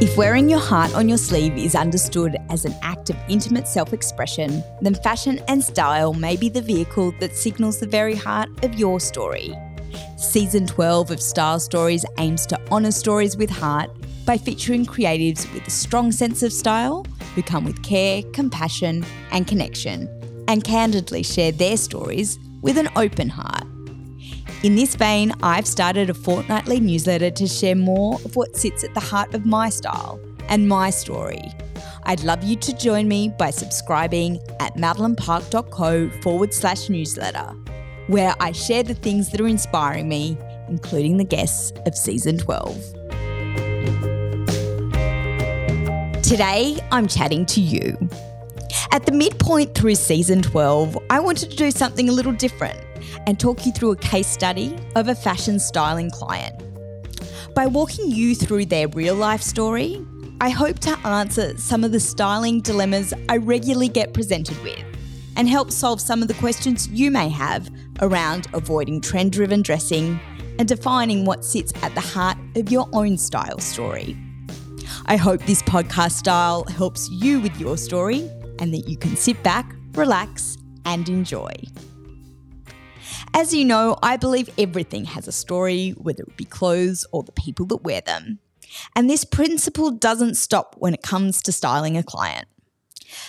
If wearing your heart on your sleeve is understood as an act of intimate self expression, then fashion and style may be the vehicle that signals the very heart of your story. Season 12 of Style Stories aims to honour stories with heart by featuring creatives with a strong sense of style who come with care, compassion, and connection, and candidly share their stories with an open heart. In this vein, I've started a fortnightly newsletter to share more of what sits at the heart of my style and my story. I'd love you to join me by subscribing at madeleinepark.co forward slash newsletter, where I share the things that are inspiring me, including the guests of season 12. Today, I'm chatting to you. At the midpoint through season 12, I wanted to do something a little different and talk you through a case study of a fashion styling client. By walking you through their real life story, I hope to answer some of the styling dilemmas I regularly get presented with and help solve some of the questions you may have around avoiding trend driven dressing and defining what sits at the heart of your own style story. I hope this podcast style helps you with your story and that you can sit back, relax, and enjoy. As you know, I believe everything has a story, whether it be clothes or the people that wear them. And this principle doesn't stop when it comes to styling a client.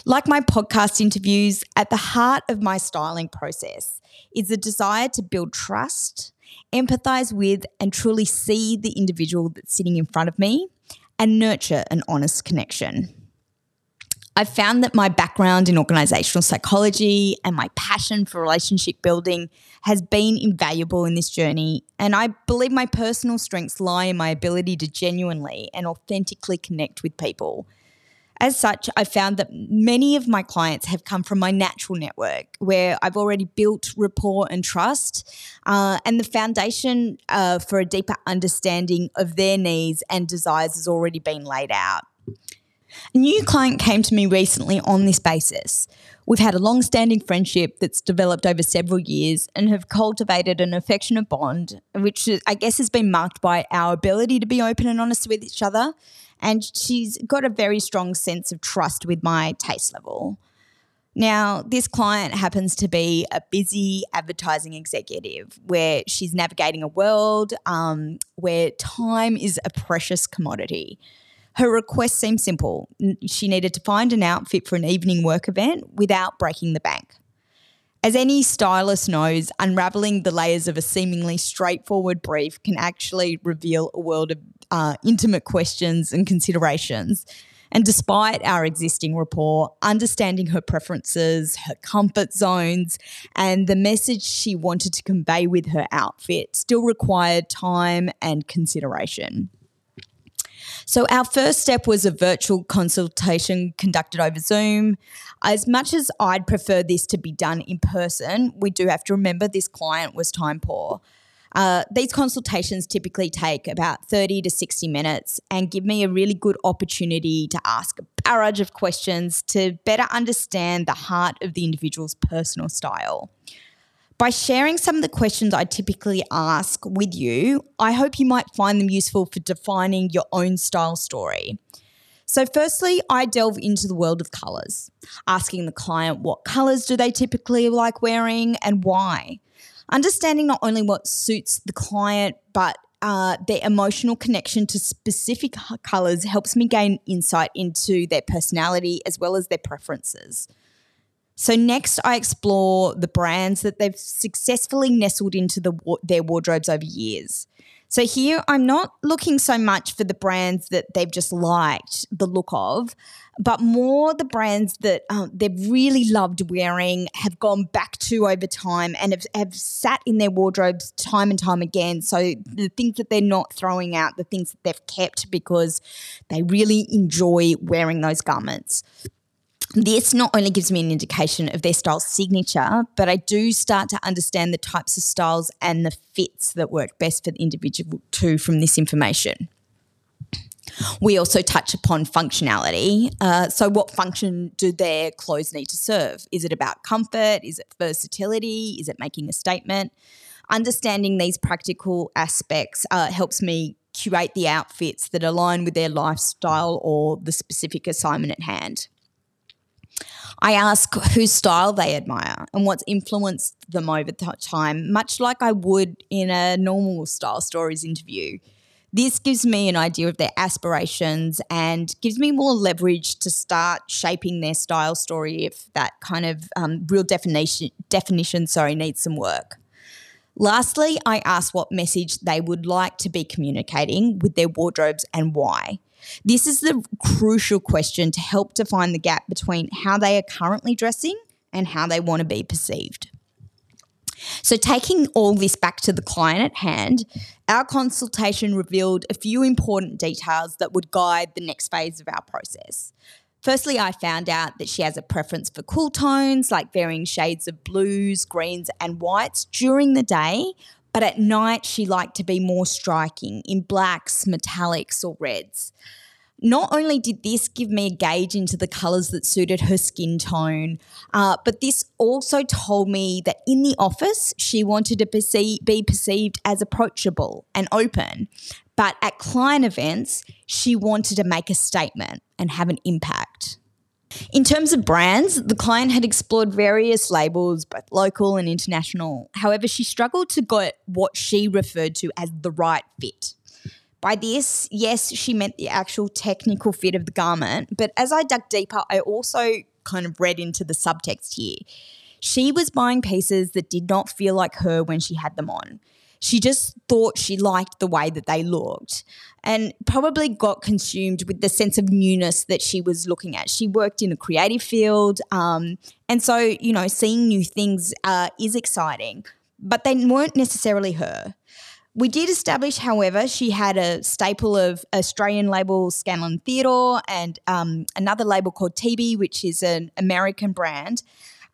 Like my podcast interviews, at the heart of my styling process is the desire to build trust, empathize with, and truly see the individual that's sitting in front of me and nurture an honest connection. I've found that my background in organizational psychology and my passion for relationship building has been invaluable in this journey. And I believe my personal strengths lie in my ability to genuinely and authentically connect with people. As such, I found that many of my clients have come from my natural network where I've already built rapport and trust, uh, and the foundation uh, for a deeper understanding of their needs and desires has already been laid out. A new client came to me recently on this basis. We've had a long standing friendship that's developed over several years and have cultivated an affectionate bond, which I guess has been marked by our ability to be open and honest with each other. And she's got a very strong sense of trust with my taste level. Now, this client happens to be a busy advertising executive where she's navigating a world um, where time is a precious commodity. Her request seemed simple. She needed to find an outfit for an evening work event without breaking the bank. As any stylist knows, unraveling the layers of a seemingly straightforward brief can actually reveal a world of uh, intimate questions and considerations. And despite our existing rapport, understanding her preferences, her comfort zones, and the message she wanted to convey with her outfit still required time and consideration. So, our first step was a virtual consultation conducted over Zoom. As much as I'd prefer this to be done in person, we do have to remember this client was time poor. Uh, these consultations typically take about 30 to 60 minutes and give me a really good opportunity to ask a barrage of questions to better understand the heart of the individual's personal style. By sharing some of the questions I typically ask with you, I hope you might find them useful for defining your own style story. So, firstly, I delve into the world of colours, asking the client what colours do they typically like wearing and why. Understanding not only what suits the client, but uh, their emotional connection to specific colours helps me gain insight into their personality as well as their preferences. So next, I explore the brands that they've successfully nestled into the, their wardrobes over years. So here, I'm not looking so much for the brands that they've just liked the look of, but more the brands that um, they've really loved wearing, have gone back to over time, and have, have sat in their wardrobes time and time again. So the things that they're not throwing out, the things that they've kept because they really enjoy wearing those garments this not only gives me an indication of their style signature, but I do start to understand the types of styles and the fits that work best for the individual too from this information. We also touch upon functionality. Uh, so, what function do their clothes need to serve? Is it about comfort? Is it versatility? Is it making a statement? Understanding these practical aspects uh, helps me curate the outfits that align with their lifestyle or the specific assignment at hand. I ask whose style they admire and what's influenced them over time, much like I would in a normal style stories interview. This gives me an idea of their aspirations and gives me more leverage to start shaping their style story if that kind of um, real definition definition sorry needs some work. Lastly, I ask what message they would like to be communicating with their wardrobes and why. This is the crucial question to help define the gap between how they are currently dressing and how they want to be perceived. So, taking all this back to the client at hand, our consultation revealed a few important details that would guide the next phase of our process. Firstly, I found out that she has a preference for cool tones, like varying shades of blues, greens, and whites during the day, but at night she liked to be more striking in blacks, metallics, or reds. Not only did this give me a gauge into the colours that suited her skin tone, uh, but this also told me that in the office she wanted to perceive, be perceived as approachable and open. But at client events, she wanted to make a statement and have an impact. In terms of brands, the client had explored various labels, both local and international. However, she struggled to get what she referred to as the right fit. By this, yes, she meant the actual technical fit of the garment, but as I dug deeper, I also kind of read into the subtext here. She was buying pieces that did not feel like her when she had them on. She just thought she liked the way that they looked and probably got consumed with the sense of newness that she was looking at. She worked in a creative field. Um, and so, you know, seeing new things uh, is exciting, but they weren't necessarily her. We did establish, however, she had a staple of Australian label Scanlan Theodore and um, another label called TB, which is an American brand.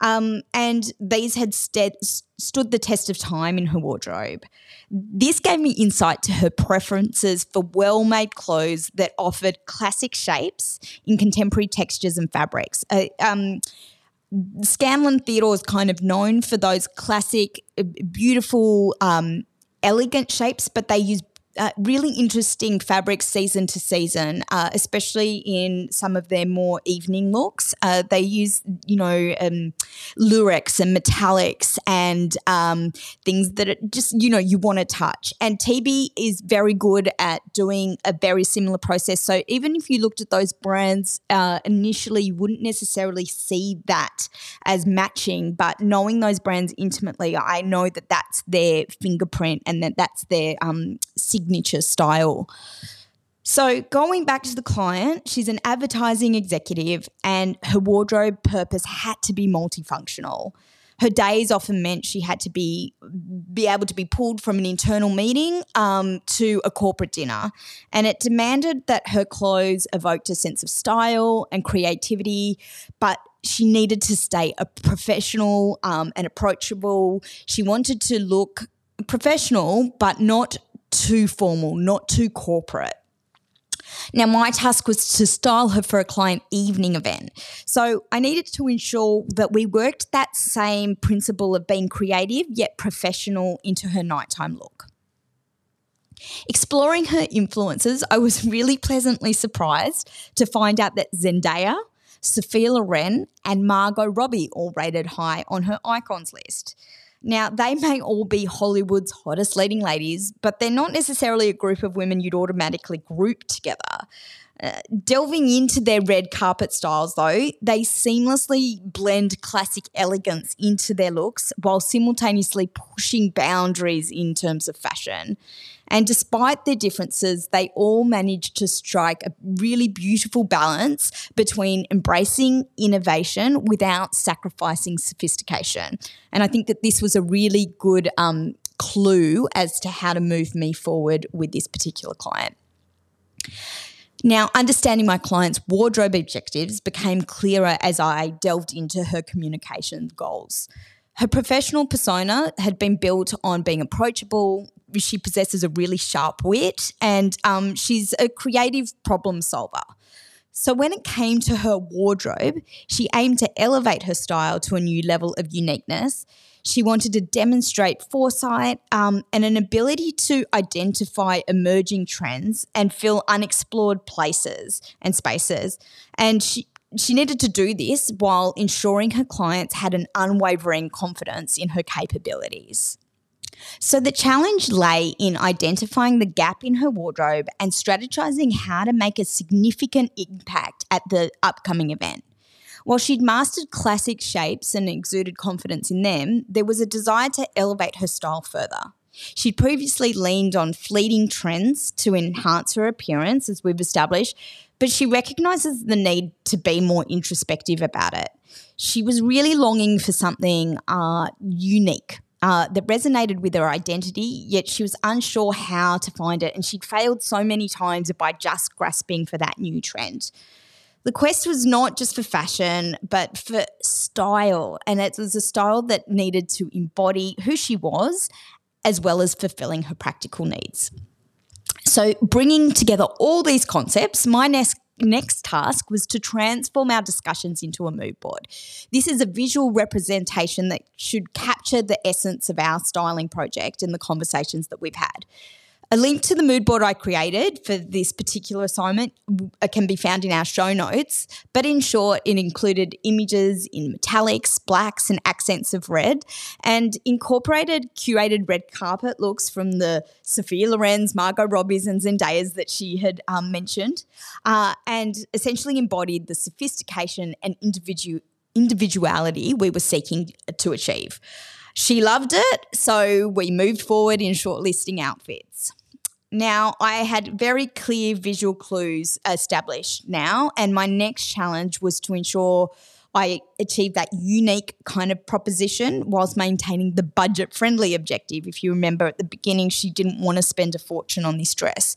Um, and these had st- stood the test of time in her wardrobe. This gave me insight to her preferences for well made clothes that offered classic shapes in contemporary textures and fabrics. Uh, um, Scanlan Theodore is kind of known for those classic, uh, beautiful, um, elegant shapes, but they use uh, really interesting fabrics season to season, uh, especially in some of their more evening looks. Uh, they use, you know, um, lurex and metallics and um, things that just, you know, you want to touch. And TB is very good at doing a very similar process. So even if you looked at those brands uh, initially, you wouldn't necessarily see that as matching. But knowing those brands intimately, I know that that's their fingerprint and that that's their um, signature signature style. So, going back to the client, she's an advertising executive and her wardrobe purpose had to be multifunctional. Her days often meant she had to be be able to be pulled from an internal meeting um, to a corporate dinner, and it demanded that her clothes evoked a sense of style and creativity, but she needed to stay a professional um, and approachable. She wanted to look professional, but not too formal, not too corporate. Now, my task was to style her for a client evening event. So I needed to ensure that we worked that same principle of being creative yet professional into her nighttime look. Exploring her influences, I was really pleasantly surprised to find out that Zendaya, Sophia Loren, and Margot Robbie all rated high on her icons list. Now, they may all be Hollywood's hottest leading ladies, but they're not necessarily a group of women you'd automatically group together. Uh, delving into their red carpet styles, though, they seamlessly blend classic elegance into their looks while simultaneously pushing boundaries in terms of fashion. And despite their differences, they all managed to strike a really beautiful balance between embracing innovation without sacrificing sophistication. And I think that this was a really good um, clue as to how to move me forward with this particular client. Now, understanding my client's wardrobe objectives became clearer as I delved into her communication goals. Her professional persona had been built on being approachable. She possesses a really sharp wit and um, she's a creative problem solver. So when it came to her wardrobe, she aimed to elevate her style to a new level of uniqueness. She wanted to demonstrate foresight um, and an ability to identify emerging trends and fill unexplored places and spaces. And she, she needed to do this while ensuring her clients had an unwavering confidence in her capabilities. So the challenge lay in identifying the gap in her wardrobe and strategizing how to make a significant impact at the upcoming event. While she'd mastered classic shapes and exuded confidence in them, there was a desire to elevate her style further. She'd previously leaned on fleeting trends to enhance her appearance, as we've established, but she recognizes the need to be more introspective about it. She was really longing for something uh, unique uh, that resonated with her identity, yet she was unsure how to find it. And she'd failed so many times by just grasping for that new trend. The quest was not just for fashion, but for style. And it was a style that needed to embody who she was, as well as fulfilling her practical needs. So, bringing together all these concepts, my next next task was to transform our discussions into a mood board. This is a visual representation that should capture the essence of our styling project and the conversations that we've had. A link to the mood board I created for this particular assignment uh, can be found in our show notes, but in short, it included images in metallics, blacks, and accents of red, and incorporated curated red carpet looks from the Sophia Loren's, Margot Robbie's, and Zendaya's that she had um, mentioned, uh, and essentially embodied the sophistication and individu- individuality we were seeking to achieve. She loved it, so we moved forward in shortlisting outfits. Now, I had very clear visual clues established now, and my next challenge was to ensure I achieved that unique kind of proposition whilst maintaining the budget friendly objective. If you remember at the beginning, she didn't want to spend a fortune on this dress.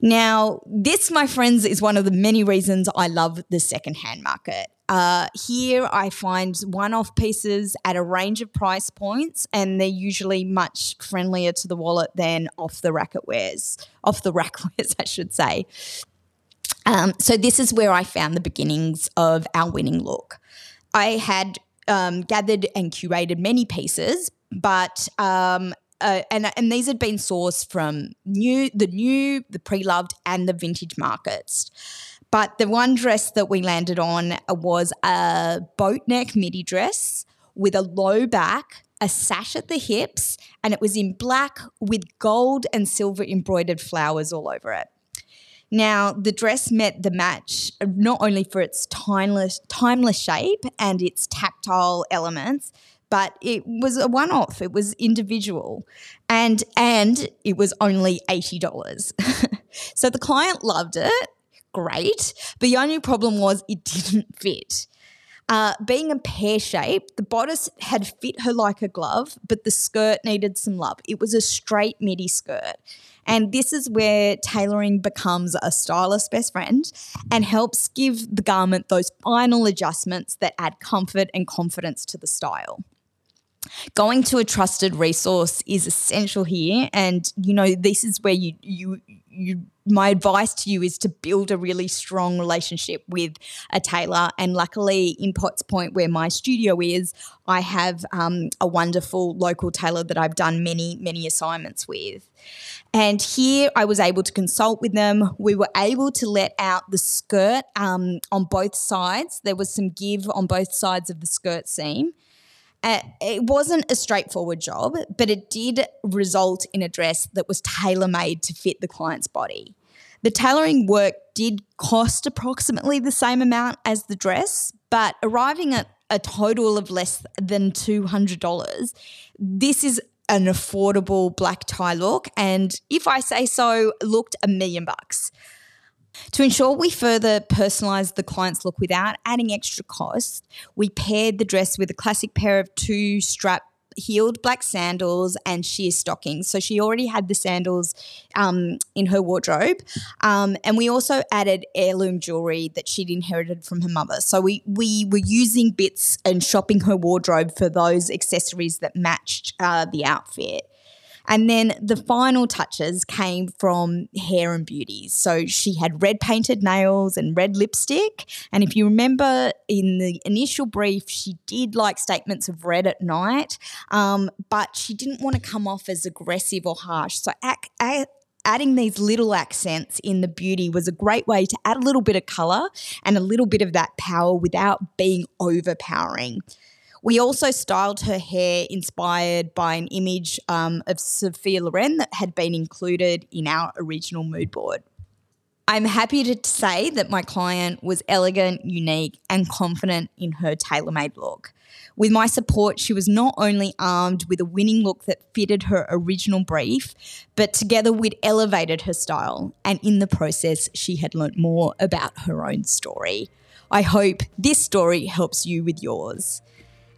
Now, this, my friends, is one of the many reasons I love the secondhand market. Uh, here, I find one off pieces at a range of price points, and they're usually much friendlier to the wallet than off the rack wares, off the rack wares, I should say. Um, so, this is where I found the beginnings of our winning look. I had um, gathered and curated many pieces, but um, uh, and and these had been sourced from new, the new, the pre-loved, and the vintage markets. But the one dress that we landed on was a boat neck midi dress with a low back, a sash at the hips, and it was in black with gold and silver embroidered flowers all over it. Now, the dress met the match uh, not only for its timeless, timeless shape and its tactile elements, but it was a one-off. It was individual, and and it was only eighty dollars. so the client loved it, great. But the only problem was it didn't fit. Uh, being a pear shape, the bodice had fit her like a glove, but the skirt needed some love. It was a straight midi skirt. And this is where tailoring becomes a stylist's best friend and helps give the garment those final adjustments that add comfort and confidence to the style. Going to a trusted resource is essential here, and you know this is where you you you. My advice to you is to build a really strong relationship with a tailor. And luckily, in Potts Point, where my studio is, I have um, a wonderful local tailor that I've done many many assignments with. And here I was able to consult with them. We were able to let out the skirt um, on both sides. There was some give on both sides of the skirt seam. It wasn't a straightforward job, but it did result in a dress that was tailor made to fit the client's body. The tailoring work did cost approximately the same amount as the dress, but arriving at a total of less than $200, this is an affordable black tie look. And if I say so, looked a million bucks. To ensure we further personalised the client's look without adding extra cost, we paired the dress with a classic pair of two strap heeled black sandals and sheer stockings. So she already had the sandals um, in her wardrobe. Um, and we also added heirloom jewelry that she'd inherited from her mother. So we, we were using bits and shopping her wardrobe for those accessories that matched uh, the outfit. And then the final touches came from hair and beauty. So she had red painted nails and red lipstick. And if you remember in the initial brief, she did like statements of red at night, um, but she didn't want to come off as aggressive or harsh. So ac- adding these little accents in the beauty was a great way to add a little bit of color and a little bit of that power without being overpowering. We also styled her hair inspired by an image um, of Sophia Loren that had been included in our original mood board. I'm happy to say that my client was elegant, unique, and confident in her tailor made look. With my support, she was not only armed with a winning look that fitted her original brief, but together we'd elevated her style. And in the process, she had learnt more about her own story. I hope this story helps you with yours.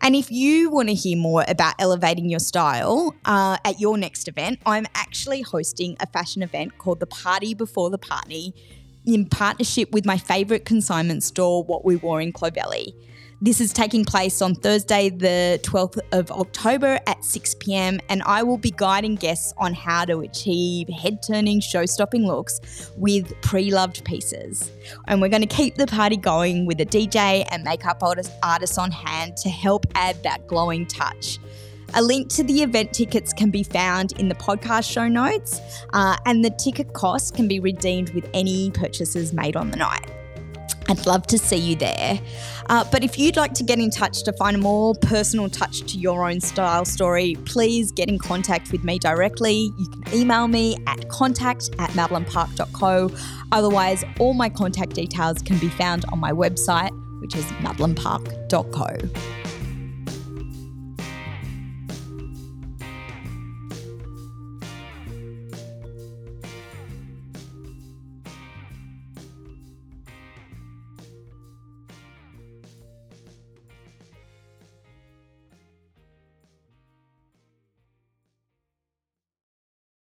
And if you want to hear more about elevating your style uh, at your next event, I'm actually hosting a fashion event called The Party Before the Party in partnership with my favourite consignment store, What We Wore in Clovelly. This is taking place on Thursday, the 12th of October at 6 pm, and I will be guiding guests on how to achieve head turning, show stopping looks with pre loved pieces. And we're going to keep the party going with a DJ and makeup artist on hand to help add that glowing touch. A link to the event tickets can be found in the podcast show notes, uh, and the ticket cost can be redeemed with any purchases made on the night. I'd love to see you there. Uh, but if you'd like to get in touch to find a more personal touch to your own style story, please get in contact with me directly. You can email me at contact at madeleinepark.co. Otherwise, all my contact details can be found on my website, which is madeleinepark.co.